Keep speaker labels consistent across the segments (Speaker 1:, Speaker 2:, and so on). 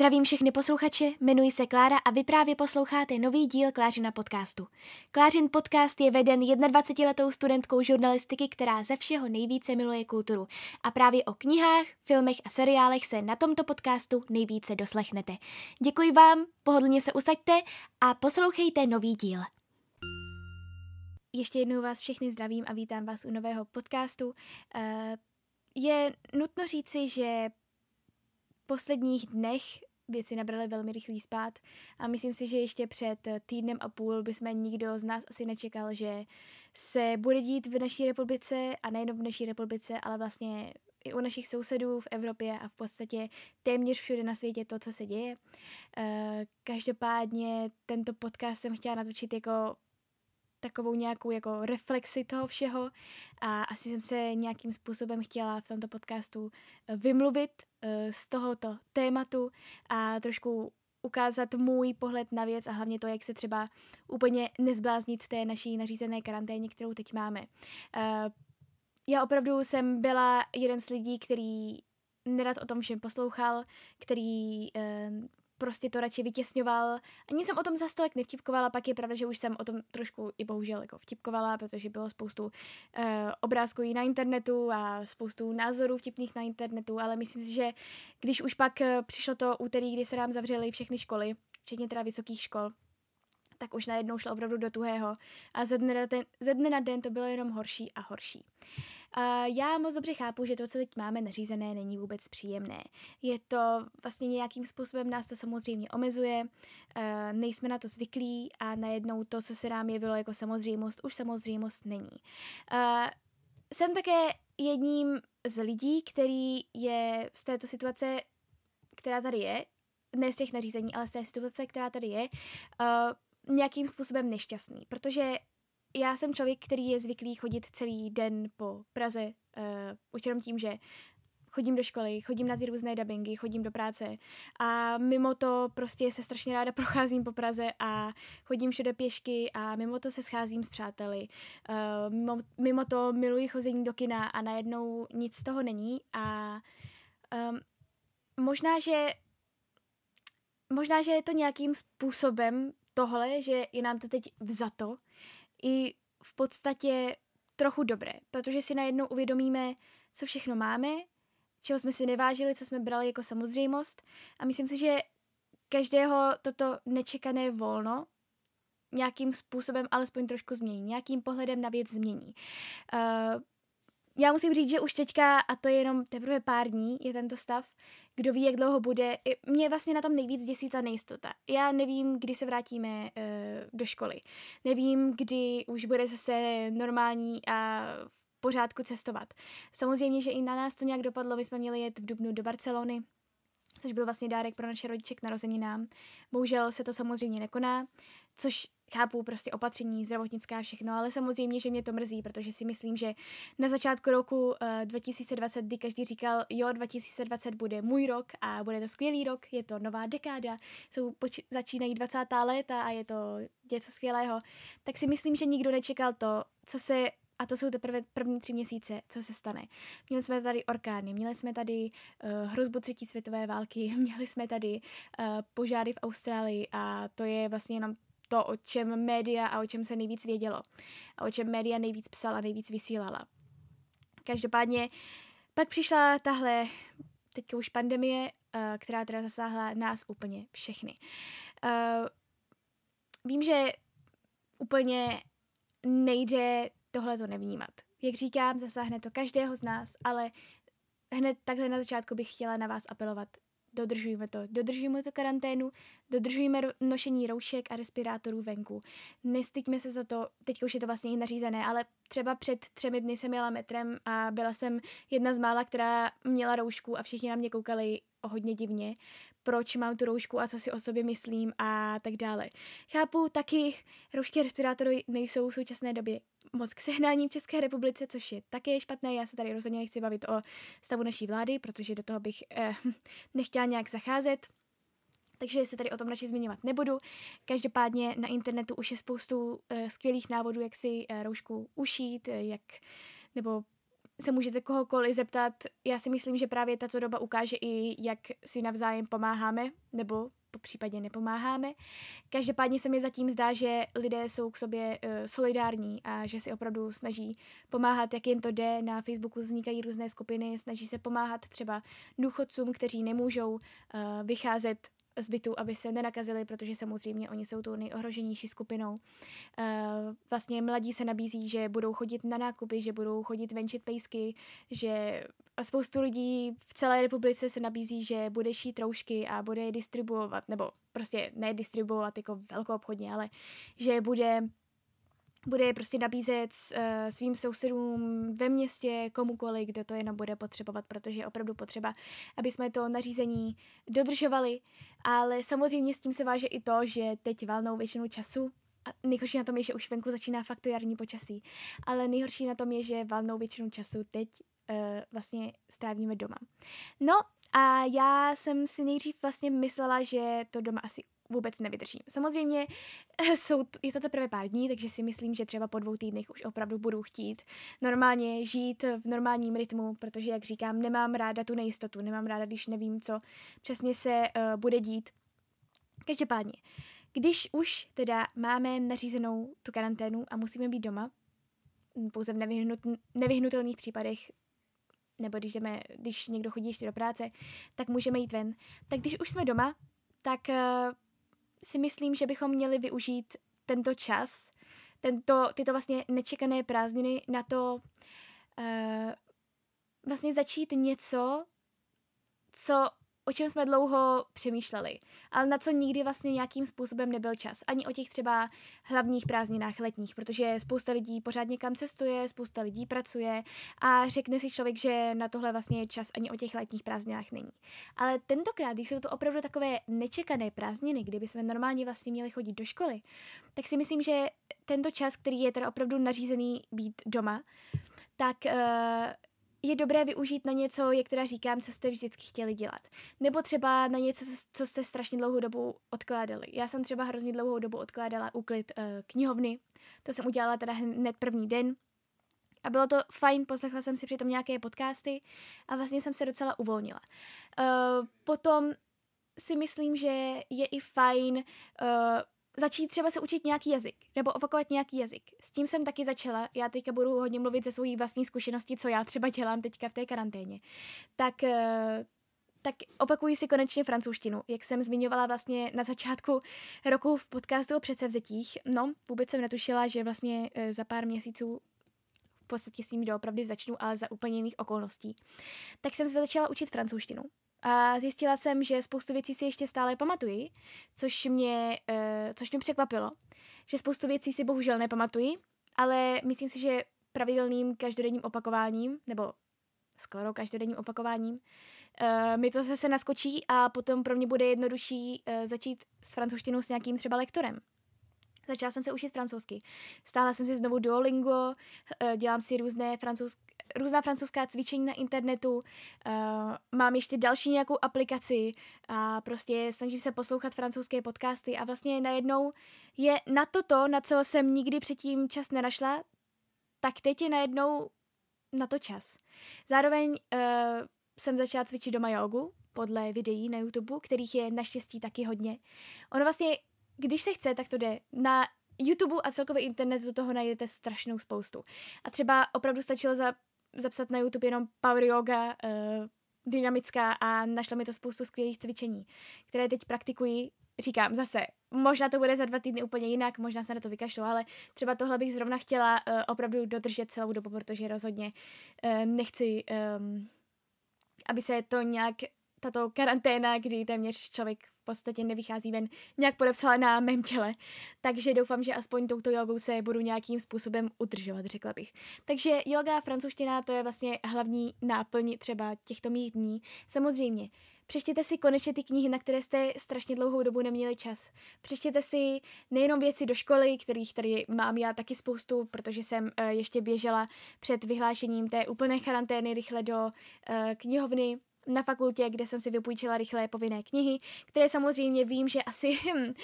Speaker 1: Zdravím všechny posluchače, jmenuji se Klára a vy právě posloucháte nový díl Klářina podcastu. Klářin podcast je veden 21-letou studentkou žurnalistiky, která ze všeho nejvíce miluje kulturu. A právě o knihách, filmech a seriálech se na tomto podcastu nejvíce doslechnete. Děkuji vám, pohodlně se usaďte a poslouchejte nový díl. Ještě jednou vás všechny zdravím a vítám vás u nového podcastu. Eh, je nutno říci, že posledních dnech věci nabraly velmi rychlý spát a myslím si, že ještě před týdnem a půl bychom nikdo z nás asi nečekal, že se bude dít v naší republice a nejen v naší republice, ale vlastně i u našich sousedů v Evropě a v podstatě téměř všude na světě to, co se děje. Eh, každopádně tento podcast jsem chtěla natočit jako takovou nějakou jako reflexi toho všeho a asi jsem se nějakým způsobem chtěla v tomto podcastu eh, vymluvit eh, z tohoto tématu a trošku ukázat můj pohled na věc a hlavně to, jak se třeba úplně nezbláznit té naší nařízené karanténě, kterou teď máme. Eh, já opravdu jsem byla jeden z lidí, který nerad o tom všem poslouchal, který prostě to radši vytěsňoval. Ani jsem o tom za stolek nevtipkovala, pak je pravda, že už jsem o tom trošku i bohužel jako vtipkovala, protože bylo spoustu uh, obrázků i na internetu a spoustu názorů vtipných na internetu, ale myslím si, že když už pak uh, přišlo to úterý, kdy se nám zavřely všechny školy, včetně teda vysokých škol, tak už najednou šlo opravdu do tuhého a ze dne, na den, ze dne na den to bylo jenom horší a horší. Uh, já moc dobře chápu, že to, co teď máme nařízené, není vůbec příjemné. Je to vlastně nějakým způsobem nás to samozřejmě omezuje, uh, nejsme na to zvyklí a najednou to, co se nám jevilo jako samozřejmost, už samozřejmost není. Uh, jsem také jedním z lidí, který je z této situace, která tady je, ne z těch nařízení, ale z té situace, která tady je, uh, nějakým způsobem nešťastný, protože já jsem člověk, který je zvyklý chodit celý den po Praze, uh, už jenom tím, že chodím do školy, chodím na ty různé dubbingy, chodím do práce a mimo to prostě se strašně ráda procházím po Praze a chodím všude pěšky a mimo to se scházím s přáteli. Uh, mimo, mimo to miluji chození do kina a najednou nic z toho není a um, možná, že možná, že je to nějakým způsobem tohle, že je nám to teď vzato, i v podstatě trochu dobré, protože si najednou uvědomíme, co všechno máme, čeho jsme si nevážili, co jsme brali jako samozřejmost a myslím si, že každého toto nečekané volno nějakým způsobem alespoň trošku změní, nějakým pohledem na věc změní. Uh, já musím říct, že už teďka, a to je jenom teprve pár dní, je tento stav, kdo ví, jak dlouho bude. Mě vlastně na tom nejvíc děsí ta nejistota. Já nevím, kdy se vrátíme uh, do školy. Nevím, kdy už bude zase normální a v pořádku cestovat. Samozřejmě, že i na nás to nějak dopadlo. My jsme měli jet v Dubnu do Barcelony, což byl vlastně dárek pro naše rodiče k narozeninám. Bohužel se to samozřejmě nekoná, což chápu prostě opatření, zdravotnická všechno, ale samozřejmě, že mě to mrzí, protože si myslím, že na začátku roku uh, eh, 2020, kdy každý říkal, jo, 2020 bude můj rok a bude to skvělý rok, je to nová dekáda, jsou poč- začínají 20. léta a je to něco skvělého, tak si myslím, že nikdo nečekal to, co se a to jsou teprve první tři měsíce, co se stane. Měli jsme tady orkány, měli jsme tady uh, hrozbu třetí světové války, měli jsme tady uh, požáry v Austrálii a to je vlastně jenom to, o čem média a o čem se nejvíc vědělo. A o čem média nejvíc psala, nejvíc vysílala. Každopádně pak přišla tahle teďka už pandemie, uh, která teda zasáhla nás úplně všechny. Uh, vím, že úplně nejde tohle to nevnímat. Jak říkám, zasáhne to každého z nás, ale hned takhle na začátku bych chtěla na vás apelovat dodržujme to. Dodržujme to karanténu, dodržujme nošení roušek a respirátorů venku. Nestyďme se za to, teď už je to vlastně i nařízené, ale třeba před třemi dny jsem jela metrem a byla jsem jedna z mála, která měla roušku a všichni na mě koukali hodně divně, proč mám tu roušku a co si o sobě myslím a tak dále. Chápu taky, roušky a respirátory nejsou v současné době moc k sehnání v České republice, což je také špatné. Já se tady rozhodně nechci bavit o stavu naší vlády, protože do toho bych eh, nechtěla nějak zacházet. Takže se tady o tom radši zmiňovat nebudu. Každopádně na internetu už je spoustu uh, skvělých návodů, jak si uh, roušku ušít, uh, jak, nebo se můžete kohokoliv zeptat. Já si myslím, že právě tato doba ukáže i, jak si navzájem pomáháme, nebo po případě nepomáháme. Každopádně se mi zatím zdá, že lidé jsou k sobě uh, solidární a že si opravdu snaží pomáhat, jak jen to jde. Na Facebooku vznikají různé skupiny, snaží se pomáhat třeba důchodcům, kteří nemůžou uh, vycházet zbytu, aby se nenakazili, protože samozřejmě oni jsou tou nejohroženější skupinou. Uh, vlastně mladí se nabízí, že budou chodit na nákupy, že budou chodit venčit pejsky, že a spoustu lidí v celé republice se nabízí, že bude šít roušky a bude je distribuovat, nebo prostě ne distribuovat jako velkou obchodně, ale že bude bude je prostě nabízet uh, svým sousedům ve městě, komukoliv, kdo to jenom bude potřebovat, protože je opravdu potřeba, aby jsme to nařízení dodržovali, ale samozřejmě s tím se váže i to, že teď valnou většinu času a nejhorší na tom je, že už venku začíná fakt to jarní počasí, ale nejhorší na tom je, že valnou většinu času teď uh, vlastně strávíme doma. No a já jsem si nejdřív vlastně myslela, že to doma asi vůbec nevydržím. Samozřejmě jsou, je to teprve pár dní, takže si myslím, že třeba po dvou týdnech už opravdu budu chtít normálně žít v normálním rytmu, protože, jak říkám, nemám ráda tu nejistotu, nemám ráda, když nevím, co přesně se uh, bude dít. Každopádně, když už teda máme nařízenou tu karanténu a musíme být doma, pouze v nevyhnut, nevyhnutelných případech nebo když, jdeme, když někdo chodí ještě do práce, tak můžeme jít ven. Tak když už jsme doma, tak uh, si myslím, že bychom měli využít tento čas, tento, tyto vlastně nečekané prázdniny na to uh, vlastně začít něco, co o čem jsme dlouho přemýšleli, ale na co nikdy vlastně nějakým způsobem nebyl čas. Ani o těch třeba hlavních prázdninách letních, protože spousta lidí pořád někam cestuje, spousta lidí pracuje a řekne si člověk, že na tohle vlastně čas ani o těch letních prázdninách není. Ale tentokrát, když jsou to opravdu takové nečekané prázdniny, kdyby jsme normálně vlastně měli chodit do školy, tak si myslím, že tento čas, který je teda opravdu nařízený být doma, tak uh, je dobré využít na něco, jak teda říkám, co jste vždycky chtěli dělat. Nebo třeba na něco, co jste strašně dlouhou dobu odkládali. Já jsem třeba hrozně dlouhou dobu odkládala úklid uh, knihovny. To jsem udělala teda hned první den. A bylo to fajn, poslechla jsem si přitom nějaké podcasty a vlastně jsem se docela uvolnila. Uh, potom si myslím, že je i fajn uh, začít třeba se učit nějaký jazyk, nebo opakovat nějaký jazyk. S tím jsem taky začala. Já teďka budu hodně mluvit ze svojí vlastní zkušenosti, co já třeba dělám teďka v té karanténě. Tak eh, tak opakuji si konečně francouzštinu, jak jsem zmiňovala vlastně na začátku roku v podcastu o předsevzetích. No, vůbec jsem netušila, že vlastně eh, za pár měsíců v podstatě s ním doopravdy začnu, ale za úplně jiných okolností. Tak jsem se začala učit francouzštinu. A zjistila jsem, že spoustu věcí si ještě stále pamatuji, což mě, uh, což mě překvapilo. Že spoustu věcí si bohužel nepamatuji, ale myslím si, že pravidelným každodenním opakováním, nebo skoro každodenním opakováním, uh, mi to zase naskočí a potom pro mě bude jednodušší uh, začít s francouzštinou s nějakým třeba lektorem. Začala jsem se učit francouzsky. Stála jsem si znovu Duolingo, dělám si různé francouz, různá francouzská cvičení na internetu, eh, mám ještě další nějakou aplikaci a prostě snažím se poslouchat francouzské podcasty a vlastně najednou je na toto, na co jsem nikdy předtím čas nenašla, tak teď je najednou na to čas. Zároveň uh, jsem začala cvičit doma jogu, podle videí na YouTube, kterých je naštěstí taky hodně. Ono vlastně když se chce, tak to jde. Na YouTube a celkově internetu toho najdete strašnou spoustu. A třeba opravdu stačilo za, zapsat na YouTube jenom power yoga, uh, dynamická a našla mi to spoustu skvělých cvičení, které teď praktikuji. Říkám zase, možná to bude za dva týdny úplně jinak, možná se na to vykašlu, ale třeba tohle bych zrovna chtěla uh, opravdu dodržet celou dobu, protože rozhodně uh, nechci, um, aby se to nějak tato karanténa, kdy téměř člověk podstatě nevychází ven, nějak podepsala na mém těle. Takže doufám, že aspoň touto jogou se budu nějakým způsobem udržovat, řekla bych. Takže yoga francouzština to je vlastně hlavní náplň třeba těchto mých dní. Samozřejmě, Přečtěte si konečně ty knihy, na které jste strašně dlouhou dobu neměli čas. Přečtěte si nejenom věci do školy, kterých tady mám já taky spoustu, protože jsem uh, ještě běžela před vyhlášením té úplné karantény rychle do uh, knihovny na fakultě, kde jsem si vypůjčila rychlé povinné knihy, které samozřejmě vím, že asi hm,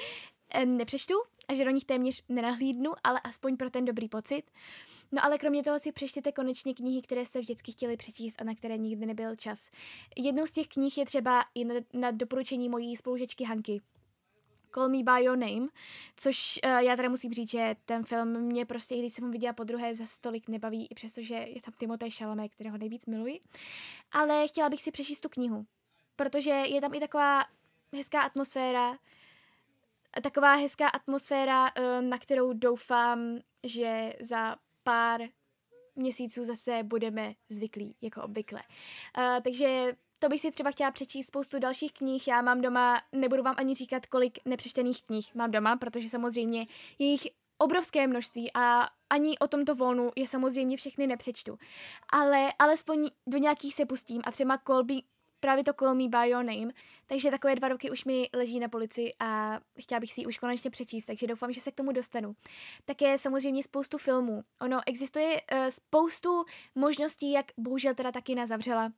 Speaker 1: eh, nepřečtu a že do nich téměř nenahlídnu, ale aspoň pro ten dobrý pocit. No ale kromě toho si přečtěte konečně knihy, které jste vždycky chtěli přečíst a na které nikdy nebyl čas. Jednou z těch knih je třeba i na, na doporučení mojí spolužečky Hanky. Call Me By Your Name, což uh, já teda musím říct, že ten film mě prostě, když jsem ho viděla po druhé, za stolik nebaví, i přestože je tam Timothée Chalamet, kterého nejvíc miluji. Ale chtěla bych si přečíst tu knihu, protože je tam i taková hezká atmosféra, taková hezká atmosféra, uh, na kterou doufám, že za pár měsíců zase budeme zvyklí, jako obvykle. Uh, takže to bych si třeba chtěla přečíst spoustu dalších knih. Já mám doma, nebudu vám ani říkat, kolik nepřečtených knih mám doma, protože samozřejmě jejich obrovské množství a ani o tomto volnu je samozřejmě všechny nepřečtu. Ale alespoň do nějakých se pustím a třeba Colby, právě to Call Me By Your Name, takže takové dva roky už mi leží na polici a chtěla bych si ji už konečně přečíst, takže doufám, že se k tomu dostanu. Také samozřejmě spoustu filmů. Ono existuje uh, spoustu možností, jak bohužel teda taky nazavřela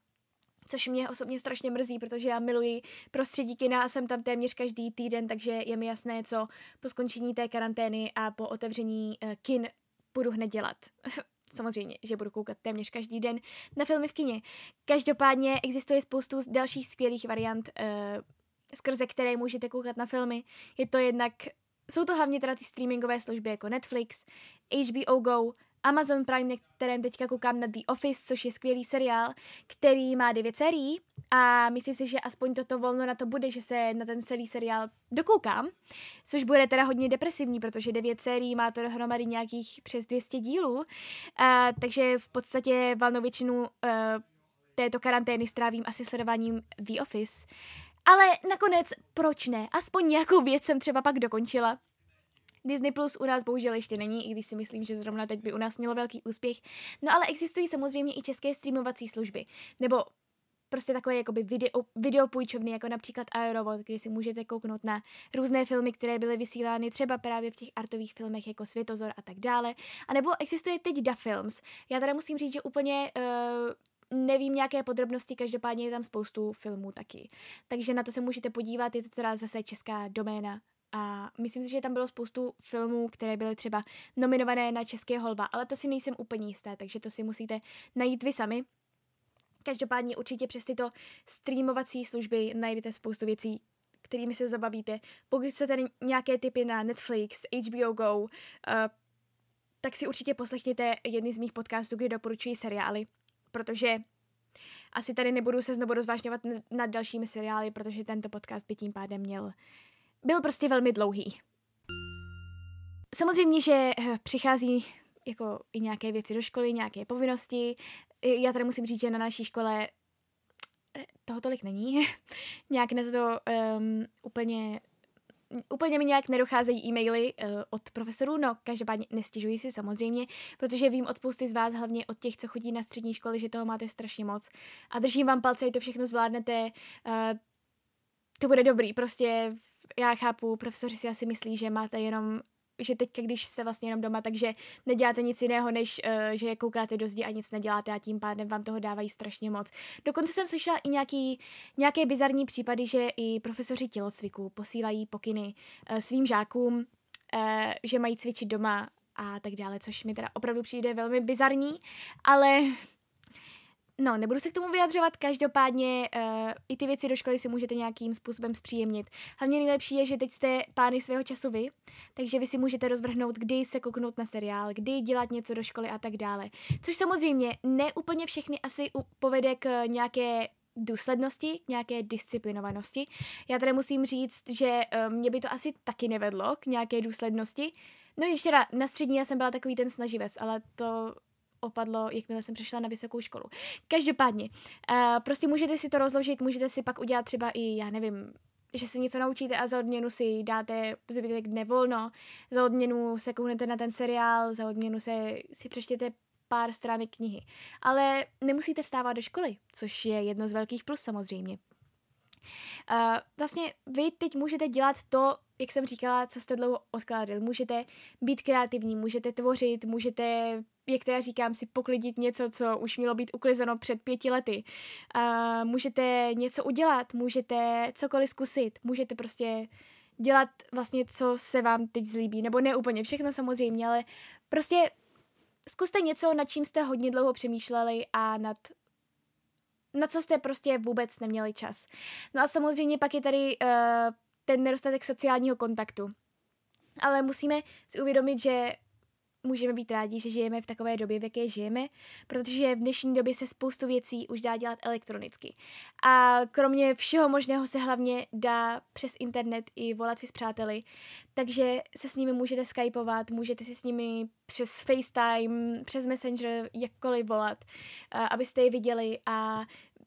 Speaker 1: což mě osobně strašně mrzí, protože já miluji prostředí kina a jsem tam téměř každý týden, takže je mi jasné, co po skončení té karantény a po otevření uh, kin budu hned dělat. Samozřejmě, že budu koukat téměř každý den na filmy v kině. Každopádně existuje spoustu dalších skvělých variant, uh, skrze které můžete koukat na filmy. Je to jednak, jsou to hlavně teda ty streamingové služby jako Netflix, HBO Go, Amazon Prime, na kterém teďka koukám na The Office, což je skvělý seriál, který má devět sérií a myslím si, že aspoň toto volno na to bude, že se na ten celý seriál dokoukám, což bude teda hodně depresivní, protože devět sérií má to dohromady nějakých přes 200 dílů, a, takže v podstatě valnou většinu uh, této karantény strávím asi sledováním The Office. Ale nakonec, proč ne? Aspoň nějakou věc jsem třeba pak dokončila. Disney Plus u nás bohužel ještě není, i když si myslím, že zrovna teď by u nás mělo velký úspěch. No ale existují samozřejmě i české streamovací služby. Nebo prostě takové jakoby video, videopůjčovny, jako například Aerovod, kde si můžete kouknout na různé filmy, které byly vysílány třeba právě v těch artových filmech jako Světozor a tak dále. A nebo existuje teď Da Films. Já teda musím říct, že úplně uh, nevím nějaké podrobnosti, každopádně je tam spoustu filmů taky. Takže na to se můžete podívat, je to teda zase česká doména a myslím si, že tam bylo spoustu filmů, které byly třeba nominované na České holba, ale to si nejsem úplně jisté, takže to si musíte najít vy sami. Každopádně určitě přes tyto streamovací služby najdete spoustu věcí, kterými se zabavíte. Pokud chcete nějaké typy na Netflix, HBO Go, uh, tak si určitě poslechněte jedny z mých podcastů, kde doporučuji seriály, protože asi tady nebudu se znovu rozvážňovat nad dalšími seriály, protože tento podcast by tím pádem měl byl prostě velmi dlouhý. Samozřejmě, že eh, přichází jako i nějaké věci do školy, nějaké povinnosti. Já tady musím říct, že na naší škole eh, toho tolik není. nějak na to um, úplně úplně mi nějak nedocházejí e-maily uh, od profesorů, no každopádně nestěžuji si samozřejmě, protože vím od spousty z vás, hlavně od těch, co chodí na střední školy, že toho máte strašně moc a držím vám palce, že to všechno zvládnete, uh, to bude dobrý, prostě já chápu, profesoři si asi myslí, že máte jenom že teď, když jste vlastně jenom doma, takže neděláte nic jiného, než uh, že koukáte do zdi a nic neděláte a tím pádem vám toho dávají strašně moc. Dokonce jsem slyšela i nějaký, nějaké bizarní případy, že i profesoři tělocviku posílají pokyny uh, svým žákům, uh, že mají cvičit doma a tak dále, což mi teda opravdu přijde velmi bizarní, ale No, nebudu se k tomu vyjadřovat, každopádně uh, i ty věci do školy si můžete nějakým způsobem zpříjemnit. Hlavně nejlepší je, že teď jste pány svého času vy, takže vy si můžete rozvrhnout, kdy se kouknout na seriál, kdy dělat něco do školy a tak dále. Což samozřejmě ne úplně všechny asi povede k nějaké důslednosti, nějaké disciplinovanosti. Já tady musím říct, že uh, mě by to asi taky nevedlo k nějaké důslednosti. No ještě na střední já jsem byla takový ten snaživec, ale to opadlo, jakmile jsem přešla na vysokou školu. Každopádně, uh, prostě můžete si to rozložit, můžete si pak udělat třeba i, já nevím, že se něco naučíte a za odměnu si dáte zbytek dne volno, za odměnu se kouknete na ten seriál, za odměnu se si přečtěte pár stránek knihy. Ale nemusíte vstávat do školy, což je jedno z velkých plus samozřejmě. Uh, vlastně vy teď můžete dělat to, jak jsem říkala, co jste dlouho odkládali. Můžete být kreativní, můžete tvořit, můžete, jak teda říkám, si poklidit něco, co už mělo být uklizeno před pěti lety. Uh, můžete něco udělat, můžete cokoliv zkusit, můžete prostě dělat vlastně, co se vám teď zlíbí. Nebo ne úplně všechno samozřejmě, ale prostě zkuste něco, nad čím jste hodně dlouho přemýšleli a nad na co jste prostě vůbec neměli čas. No a samozřejmě pak je tady uh, ten nedostatek sociálního kontaktu. Ale musíme si uvědomit, že můžeme být rádi, že žijeme v takové době, v jaké žijeme, protože v dnešní době se spoustu věcí už dá dělat elektronicky. A kromě všeho možného se hlavně dá přes internet i volat si s přáteli, takže se s nimi můžete skypovat, můžete si s nimi přes FaceTime, přes Messenger, jakkoliv volat, abyste je viděli a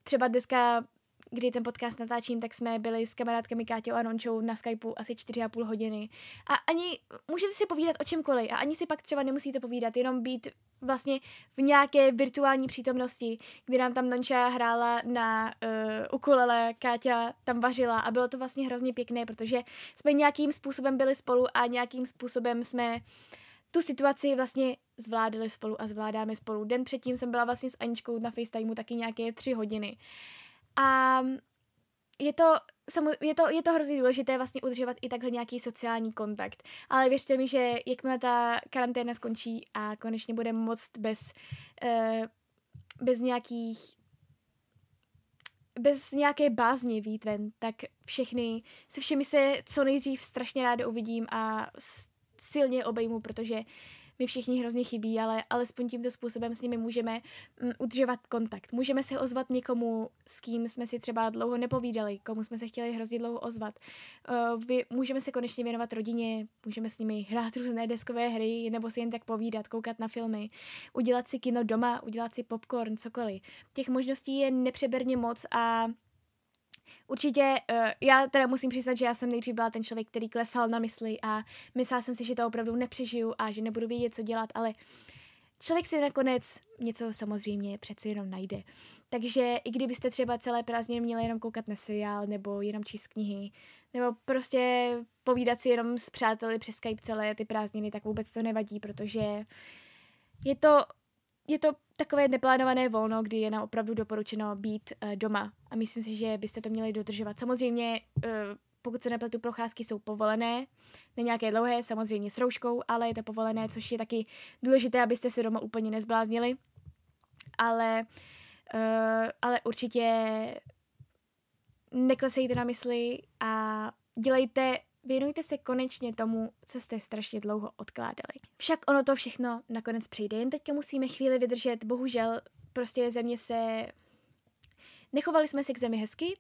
Speaker 1: třeba dneska kdy ten podcast natáčím, tak jsme byli s kamarádkami Káťou a Nončou na Skypeu asi 4,5 hodiny. A ani můžete si povídat o čemkoliv a ani si pak třeba nemusíte povídat, jenom být vlastně v nějaké virtuální přítomnosti, kdy nám tam Nonča hrála na uh, ukulele, Káťa tam vařila a bylo to vlastně hrozně pěkné, protože jsme nějakým způsobem byli spolu a nějakým způsobem jsme tu situaci vlastně zvládali spolu a zvládáme spolu. Den předtím jsem byla vlastně s Aničkou na FaceTimeu taky nějaké tři hodiny. A je to, je to, je to hrozně důležité vlastně udržovat i takhle nějaký sociální kontakt. Ale věřte mi, že jakmile ta karanténa skončí a konečně budeme moct bez, uh, bez nějakých bez nějaké bázně vít ven, tak všechny, se všemi se co nejdřív strašně ráda uvidím a silně obejmu, protože mi všichni hrozně chybí, ale alespoň tímto způsobem s nimi můžeme mm, udržovat kontakt. Můžeme se ozvat někomu, s kým jsme si třeba dlouho nepovídali, komu jsme se chtěli hrozně dlouho ozvat. Vy, můžeme se konečně věnovat rodině, můžeme s nimi hrát různé deskové hry, nebo si jen tak povídat, koukat na filmy, udělat si kino doma, udělat si popcorn, cokoliv. Těch možností je nepřeberně moc a Určitě, uh, já teda musím přiznat, že já jsem nejdřív byla ten člověk, který klesal na mysli a myslela jsem si, že to opravdu nepřežiju a že nebudu vědět, co dělat, ale člověk si nakonec něco samozřejmě přeci jenom najde. Takže i kdybyste třeba celé prázdniny měli jenom koukat na seriál nebo jenom číst knihy, nebo prostě povídat si jenom s přáteli přes Skype celé ty prázdniny, tak vůbec to nevadí, protože je to je to takové neplánované volno, kdy je nám opravdu doporučeno být uh, doma. A myslím si, že byste to měli dodržovat. Samozřejmě, uh, pokud se nepletu, procházky jsou povolené, ne nějaké dlouhé, samozřejmě s rouškou, ale je to povolené, což je taky důležité, abyste se doma úplně nezbláznili. Ale, uh, ale určitě neklesejte na mysli a dělejte Věnujte se konečně tomu, co jste strašně dlouho odkládali. Však ono to všechno nakonec přijde, jen teďka musíme chvíli vydržet, bohužel prostě země se... Nechovali jsme se k zemi hezky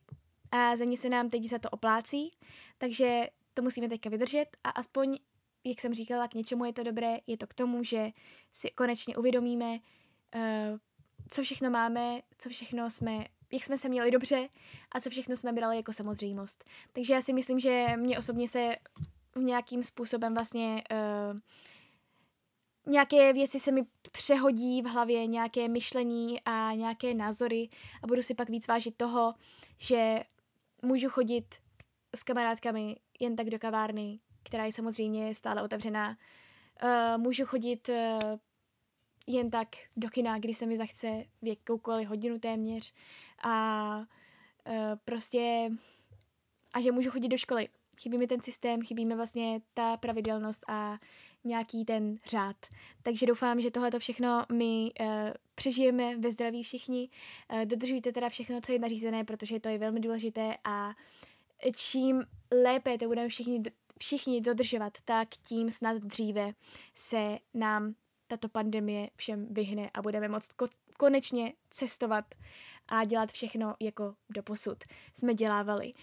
Speaker 1: a země se nám teď za to oplácí, takže to musíme teďka vydržet a aspoň, jak jsem říkala, k něčemu je to dobré, je to k tomu, že si konečně uvědomíme, uh, co všechno máme, co všechno jsme jak jsme se měli dobře a co všechno jsme brali jako samozřejmost. Takže já si myslím, že mě osobně se nějakým způsobem vlastně uh, nějaké věci se mi přehodí v hlavě, nějaké myšlení a nějaké názory a budu si pak víc vážit toho, že můžu chodit s kamarádkami jen tak do kavárny, která je samozřejmě stále otevřená. Uh, můžu chodit uh, jen tak do kina, kdy se mi zachce v jakoukoliv hodinu téměř a uh, prostě a že můžu chodit do školy. Chybí mi ten systém, chybí mi vlastně ta pravidelnost a nějaký ten řád. Takže doufám, že tohle všechno my uh, přežijeme ve zdraví všichni. Uh, dodržujte teda všechno, co je nařízené, protože to je velmi důležité a čím lépe to budeme všichni, všichni dodržovat, tak tím snad dříve se nám tato pandemie všem vyhne a budeme moct ko- konečně cestovat a dělat všechno jako do posud jsme dělávali.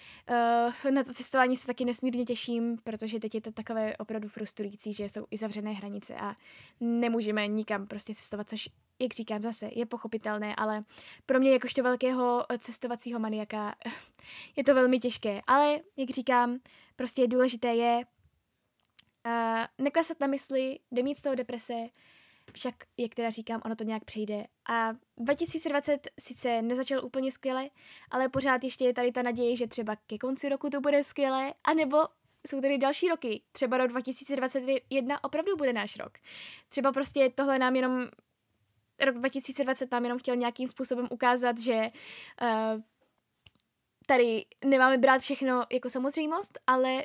Speaker 1: Uh, na to cestování se taky nesmírně těším, protože teď je to takové opravdu frustrující, že jsou i zavřené hranice a nemůžeme nikam prostě cestovat, což, jak říkám zase, je pochopitelné, ale pro mě jakožto velkého cestovacího maniaka je to velmi těžké. Ale, jak říkám, prostě důležité je uh, neklesat na mysli, nemít z toho deprese, však, jak teda říkám, ono to nějak přejde. A 2020 sice nezačal úplně skvěle, ale pořád ještě je tady ta naděje, že třeba ke konci roku to bude skvěle, anebo jsou tady další roky. Třeba rok 2021 opravdu bude náš rok. Třeba prostě tohle nám jenom rok 2020 nám jenom chtěl nějakým způsobem ukázat, že uh, tady nemáme brát všechno jako samozřejmost, ale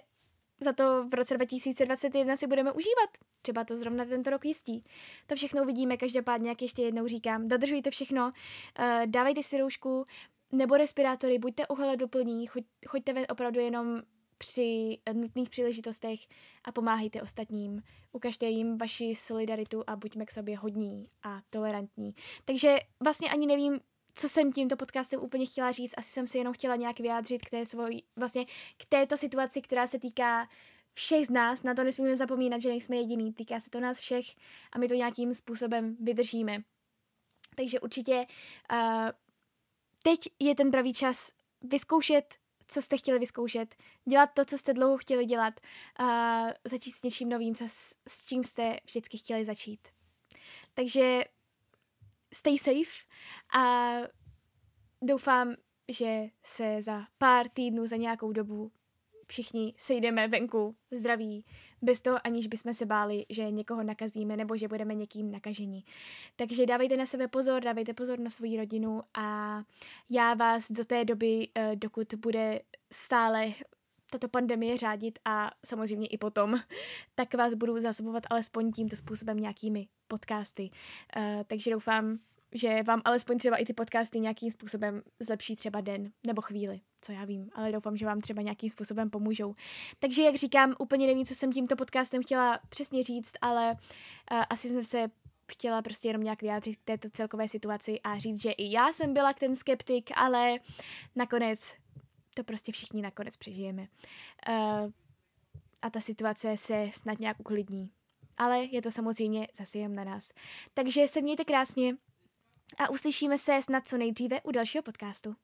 Speaker 1: za to v roce 2021 si budeme užívat. Třeba to zrovna tento rok jistí. To všechno uvidíme, každopádně, jak ještě jednou říkám. Dodržujte všechno, uh, dávejte si roušku nebo respirátory, buďte ohleduplní, choď, choďte ven opravdu jenom při nutných příležitostech a pomáhejte ostatním. Ukažte jim vaši solidaritu a buďme k sobě hodní a tolerantní. Takže vlastně ani nevím, co jsem tímto podcastem úplně chtěla říct, asi jsem se jenom chtěla nějak vyjádřit k té svoji, vlastně k této situaci, která se týká všech z nás, na to nesmíme zapomínat, že nejsme jediný, týká se to nás všech a my to nějakým způsobem vydržíme. Takže určitě uh, teď je ten pravý čas vyzkoušet, co jste chtěli vyzkoušet, dělat to, co jste dlouho chtěli dělat, uh, začít s něčím novým, co, s, s čím jste vždycky chtěli začít. Takže stay safe a doufám, že se za pár týdnů, za nějakou dobu všichni sejdeme venku zdraví, bez toho aniž bychom se báli, že někoho nakazíme nebo že budeme někým nakaženi. Takže dávejte na sebe pozor, dávejte pozor na svoji rodinu a já vás do té doby, eh, dokud bude stále tato pandemie řádit a samozřejmě i potom, tak vás budu zásobovat alespoň tímto způsobem nějakými podcasty. Uh, takže doufám, že vám alespoň třeba i ty podcasty nějakým způsobem zlepší třeba den nebo chvíli, co já vím, ale doufám, že vám třeba nějakým způsobem pomůžou. Takže jak říkám, úplně nevím, co jsem tímto podcastem chtěla přesně říct, ale uh, asi jsme se chtěla prostě jenom nějak vyjádřit k této celkové situaci a říct, že i já jsem byla ten skeptik, ale nakonec to prostě všichni nakonec přežijeme. Uh, a ta situace se snad nějak uklidní. Ale je to samozřejmě zase jen na nás. Takže se mějte krásně a uslyšíme se snad co nejdříve u dalšího podcastu.